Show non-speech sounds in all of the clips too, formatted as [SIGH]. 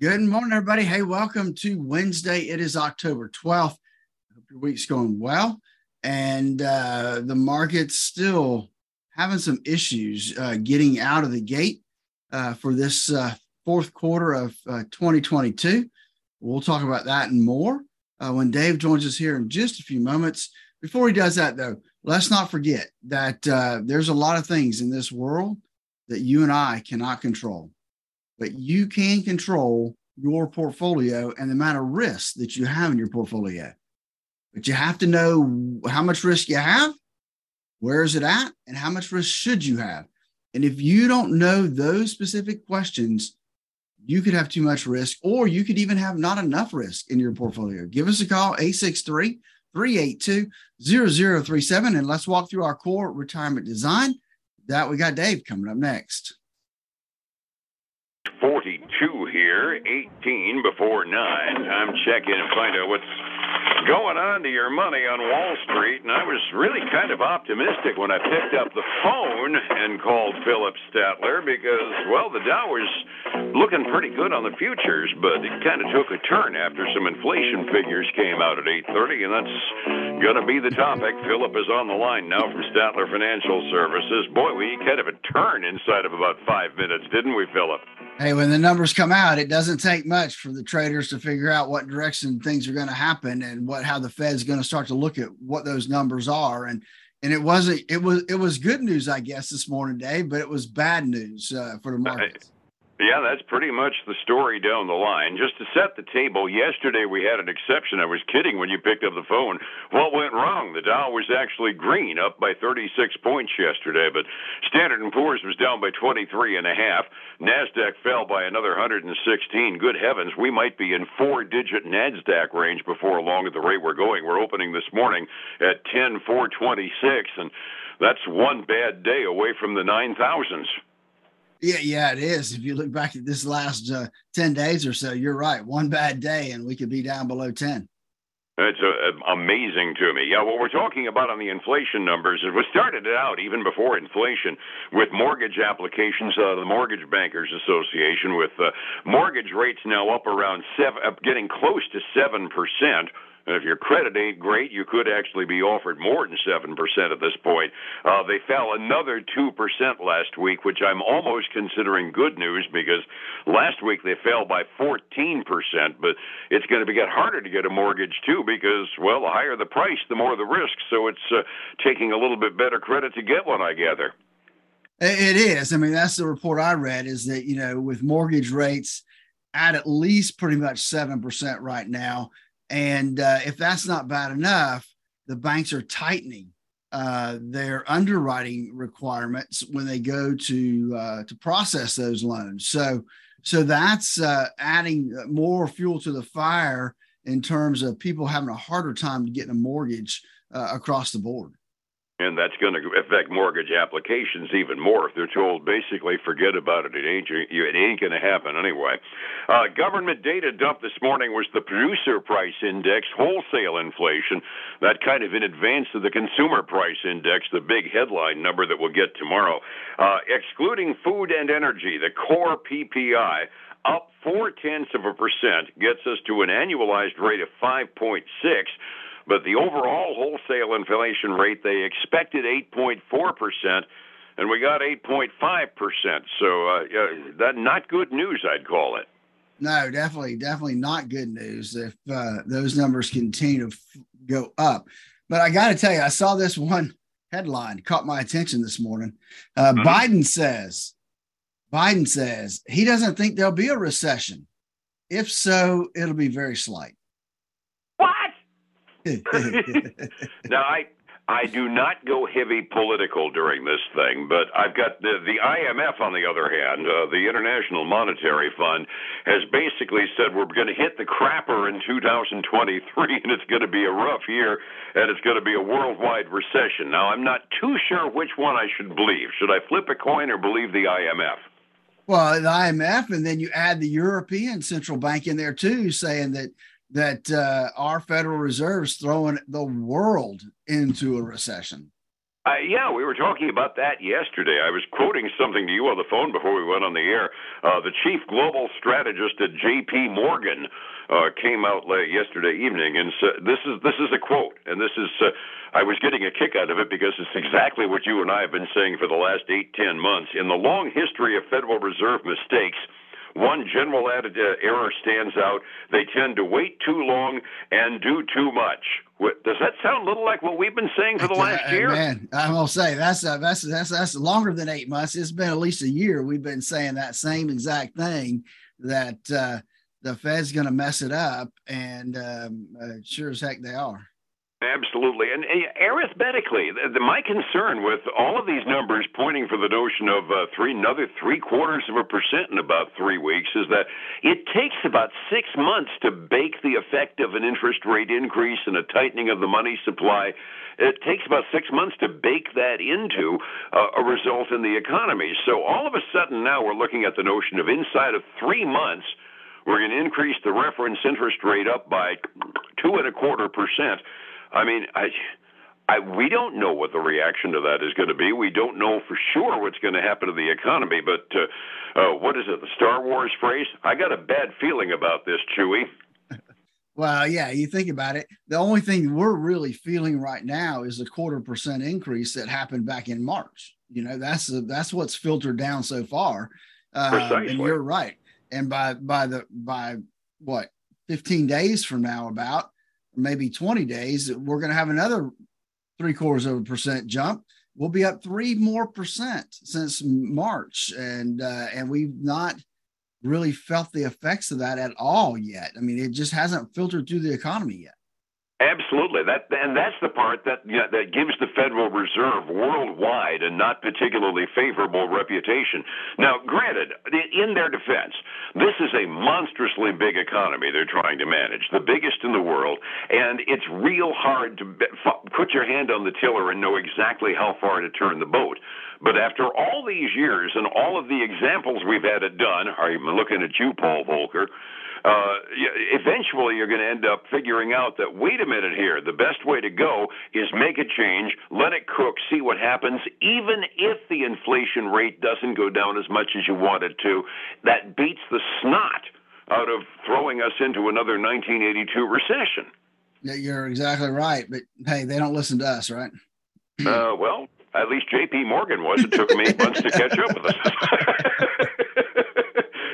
Good morning, everybody. Hey, welcome to Wednesday. It is October 12th. Hope your week's going well. And uh, the market's still having some issues uh, getting out of the gate uh, for this uh, fourth quarter of uh, 2022. We'll talk about that and more uh, when Dave joins us here in just a few moments. Before he does that, though, let's not forget that there's a lot of things in this world that you and I cannot control but you can control your portfolio and the amount of risk that you have in your portfolio. But you have to know how much risk you have, where is it at, and how much risk should you have. And if you don't know those specific questions, you could have too much risk, or you could even have not enough risk in your portfolio. Give us a call, 863 382 0037, and let's walk through our core retirement design. That we got Dave coming up next. 42 here, 18 before 9. I'm checking and find out what's going on to your money on Wall Street. And I was really kind of optimistic when I picked up the phone and called Phillip Statler because, well, the Dow was looking pretty good on the futures, but it kind of took a turn after some inflation figures came out at 8.30, and that's going to be the topic. Phillip is on the line now from Statler Financial Services. Boy, we kind of a turn inside of about five minutes, didn't we, Phillip? Hey, when the numbers come out, it doesn't take much for the traders to figure out what direction things are going to happen and what how the Fed's going to start to look at what those numbers are. And and it wasn't it was it was good news, I guess, this morning, Dave, but it was bad news uh, for the markets. Yeah, that's pretty much the story down the line. Just to set the table, yesterday we had an exception. I was kidding when you picked up the phone. What went wrong? The Dow was actually green, up by 36 points yesterday, but Standard & Poor's was down by 23 and a half. Nasdaq fell by another 116. Good heavens, we might be in four-digit Nasdaq range before long at the rate we're going. We're opening this morning at 10426 and that's one bad day away from the 9000s. Yeah, yeah, it is. If you look back at this last uh, 10 days or so, you're right. One bad day and we could be down below 10. It's uh, amazing to me. Yeah, what we're talking about on the inflation numbers is we started it out even before inflation with mortgage applications. Uh, the Mortgage Bankers Association with uh, mortgage rates now up around seven, getting close to seven percent. And if your credit ain't great, you could actually be offered more than 7% at this point. Uh, they fell another 2% last week, which I'm almost considering good news because last week they fell by 14%. But it's going to get harder to get a mortgage, too, because, well, the higher the price, the more the risk. So it's uh, taking a little bit better credit to get one, I gather. It is. I mean, that's the report I read is that, you know, with mortgage rates at at least pretty much 7% right now, and uh, if that's not bad enough, the banks are tightening uh, their underwriting requirements when they go to uh, to process those loans. So so that's uh, adding more fuel to the fire in terms of people having a harder time getting a mortgage uh, across the board and that's going to affect mortgage applications even more if they're told basically forget about it. It ain't it ain't going to happen anyway. Uh, government data dump this morning was the producer price index, wholesale inflation, that kind of in advance of the consumer price index, the big headline number that we'll get tomorrow. Uh, excluding food and energy, the core PPI up four tenths of a percent gets us to an annualized rate of 5.6 but the overall wholesale inflation rate, they expected 8.4%, and we got 8.5%. So uh, that not good news, I'd call it. No, definitely, definitely not good news if uh, those numbers continue to f- go up. But I got to tell you, I saw this one headline caught my attention this morning. Uh, mm-hmm. Biden says, Biden says he doesn't think there'll be a recession. If so, it'll be very slight. [LAUGHS] now I I do not go heavy political during this thing, but I've got the the IMF on the other hand, uh, the International Monetary Fund has basically said we're going to hit the crapper in 2023 and it's going to be a rough year and it's going to be a worldwide recession. Now I'm not too sure which one I should believe. Should I flip a coin or believe the IMF? Well, the IMF, and then you add the European Central Bank in there too, saying that that uh, our Federal Reserve is throwing the world into a recession. Uh, yeah, we were talking about that yesterday. I was quoting something to you on the phone before we went on the air. Uh, the chief global strategist at J.P. Morgan uh, came out late yesterday evening, and this is this is a quote, and this is uh, I was getting a kick out of it because it's exactly what you and I have been saying for the last eight ten months. In the long history of Federal Reserve mistakes one general uh, error stands out. They tend to wait too long and do too much. Does that sound a little like what we've been saying for the [LAUGHS] last year? Man, I'm gonna say that's uh, that's that's that's longer than eight months. It's been at least a year. We've been saying that same exact thing that uh, the Fed's going to mess it up, and um, uh, sure as heck they are. Absolutely. And arithmetically, the, the, my concern with all of these numbers pointing for the notion of uh, three, another three quarters of a percent in about three weeks is that it takes about six months to bake the effect of an interest rate increase and a tightening of the money supply. It takes about six months to bake that into uh, a result in the economy. So all of a sudden now we're looking at the notion of inside of three months, we're going to increase the reference interest rate up by two and a quarter percent I mean, I. I, we don't know what the reaction to that is going to be. We don't know for sure what's going to happen to the economy. But uh, uh, what is it? The Star Wars phrase? I got a bad feeling about this, Chewie. Well, yeah, you think about it. The only thing we're really feeling right now is a quarter percent increase that happened back in March. You know, that's the, that's what's filtered down so far. Uh, and you're right. And by by the by what 15 days from now, about maybe 20 days, we're going to have another three quarters of a percent jump. We'll be up three more percent since March, and uh, and we've not really felt the effects of that at all yet. I mean, it just hasn't filtered through the economy yet. Absolutely. That and that's the part that you know, that gives the Federal Reserve worldwide a not particularly favorable reputation. Now, granted, in their defense, this is a monstrously big economy they're trying to manage, the biggest in the world, and it's real hard to put your hand on the tiller and know exactly how far to turn the boat. But after all these years and all of the examples we've had it done, I'm looking at you, Paul Volcker uh, eventually you're going to end up figuring out that wait a minute here, the best way to go is make a change, let it cook, see what happens. Even if the inflation rate doesn't go down as much as you want it to, that beats the snot out of throwing us into another 1982 recession. Yeah, you're exactly right. But hey, they don't listen to us, right? uh, well, at least J.P. Morgan was. It took me months to catch up with us. [LAUGHS]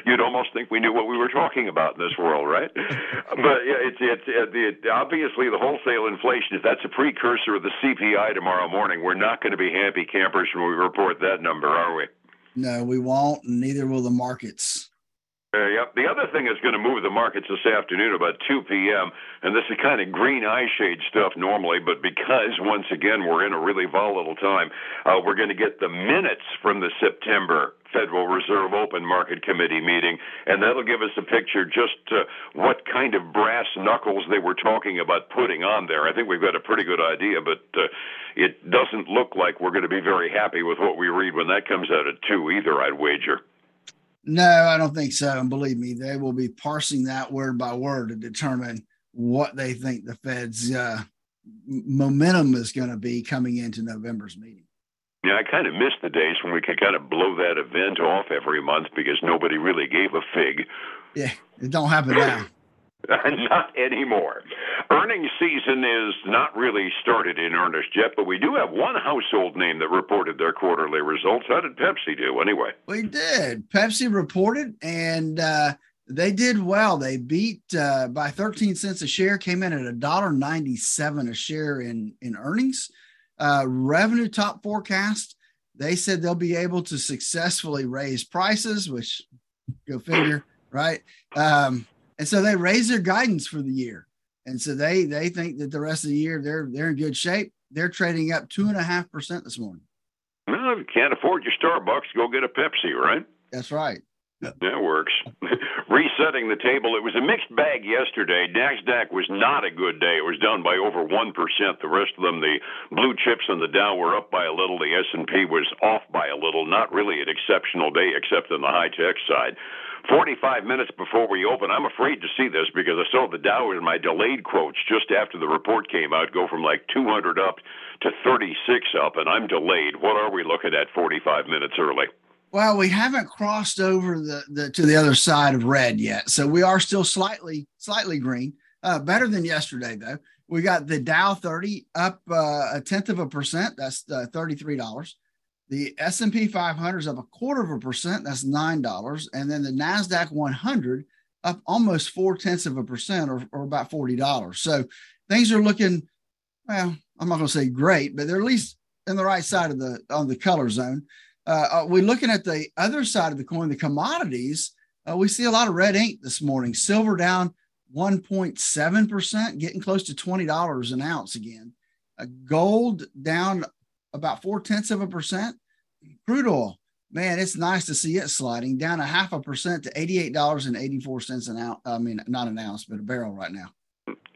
you'd almost think we knew what we were talking about in this world, right? [LAUGHS] but yeah, it's it's it, obviously the wholesale inflation. If that's a precursor of the CPI tomorrow morning, we're not going to be happy campers when we report that number, are we? No, we won't. Neither will the markets. Uh, yep. The other thing that's going to move the markets this afternoon about 2 p.m., and this is kind of green eye shade stuff normally, but because once again we're in a really volatile time, uh, we're going to get the minutes from the September Federal Reserve Open Market Committee meeting, and that'll give us a picture just uh, what kind of brass knuckles they were talking about putting on there. I think we've got a pretty good idea, but uh, it doesn't look like we're going to be very happy with what we read when that comes out at 2 either, I'd wager. No, I don't think so. And believe me, they will be parsing that word by word to determine what they think the Fed's uh, momentum is going to be coming into November's meeting. Yeah, I kind of miss the days when we could kind of blow that event off every month because nobody really gave a fig. Yeah, it don't happen now. [LAUGHS] [LAUGHS] not anymore. Earnings season is not really started in earnest yet, but we do have one household name that reported their quarterly results. How did Pepsi do anyway? We did. Pepsi reported, and uh, they did well. They beat uh, by 13 cents a share, came in at $1.97 a share in, in earnings. Uh, revenue top forecast, they said they'll be able to successfully raise prices, which go figure, right? Um, and so they raised their guidance for the year. And so they they think that the rest of the year they're they're in good shape. They're trading up two and a half percent this morning. Well, if you can't afford your Starbucks, go get a Pepsi, right? That's right. That works. [LAUGHS] Resetting the table. It was a mixed bag yesterday. Nasdaq was not a good day. It was down by over one percent. The rest of them, the blue chips and the Dow, were up by a little. The S and P was off by a little. Not really an exceptional day, except on the high tech side. 45 minutes before we open, I'm afraid to see this because I saw the Dow in my delayed quotes just after the report came out go from like 200 up to 36 up, and I'm delayed. What are we looking at 45 minutes early? Well, we haven't crossed over the, the to the other side of red yet, so we are still slightly slightly green. Uh, better than yesterday though. We got the Dow 30 up uh, a tenth of a percent. That's uh, $33. The S&P 500 is up a quarter of a percent. That's $9. And then the NASDAQ 100 up almost four tenths of a percent or, or about $40. So things are looking, well, I'm not going to say great, but they're at least in the right side of the, on the color zone. Uh, uh, we're looking at the other side of the coin, the commodities. Uh, we see a lot of red ink this morning. Silver down 1.7%, getting close to $20 an ounce again. Uh, gold down about four tenths of a percent. Crude oil, man, it's nice to see it sliding down a half a percent to $88.84 an ounce. I mean, not an ounce, but a barrel right now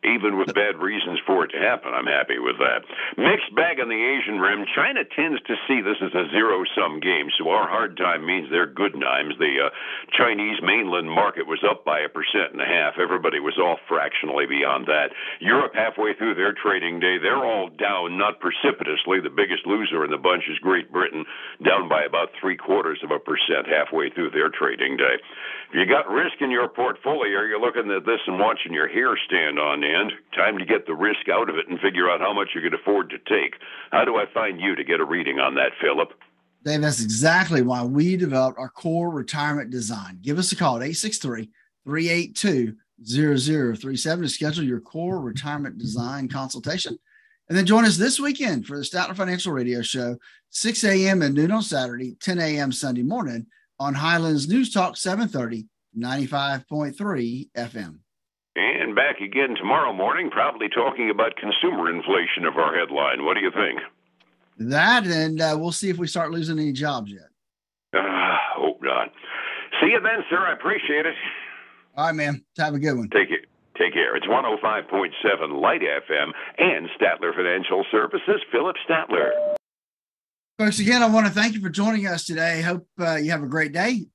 even with bad reasons for it to happen. I'm happy with that. Mixed bag on the Asian rim. China tends to see this as a zero sum game, so our hard time means they're good times. The uh, Chinese mainland market was up by a percent and a half. Everybody was off fractionally beyond that. Europe, halfway through their trading day, they're all down, not precipitously. The biggest loser in the bunch is Great Britain, down by about three quarters of a percent halfway through their trading day. If you got risk in your portfolio, you're looking at this and watching your hair stand on end. Time to get the risk out of it and figure out how much you can afford to take. How do I find you to get a reading on that, Phillip? Dave, that's exactly why we developed our core retirement design. Give us a call at 863 382 0037 to schedule your core retirement design consultation. And then join us this weekend for the Statler Financial Radio Show, 6 a.m. and noon on Saturday, 10 a.m. Sunday morning on Highlands News Talk 730, 95.3 FM. And back again tomorrow morning, probably talking about consumer inflation of our headline. What do you think? That, and uh, we'll see if we start losing any jobs yet. Uh, hope not. See you then, sir. I appreciate it. All right, man. Have a good one. Take it. Take care. It's 105.7 Light FM and Statler Financial Services, Phillip Statler. Folks, again, I want to thank you for joining us today. Hope uh, you have a great day.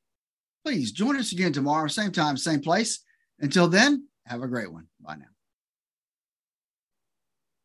Please join us again tomorrow, same time, same place. Until then, have a great one. Bye now.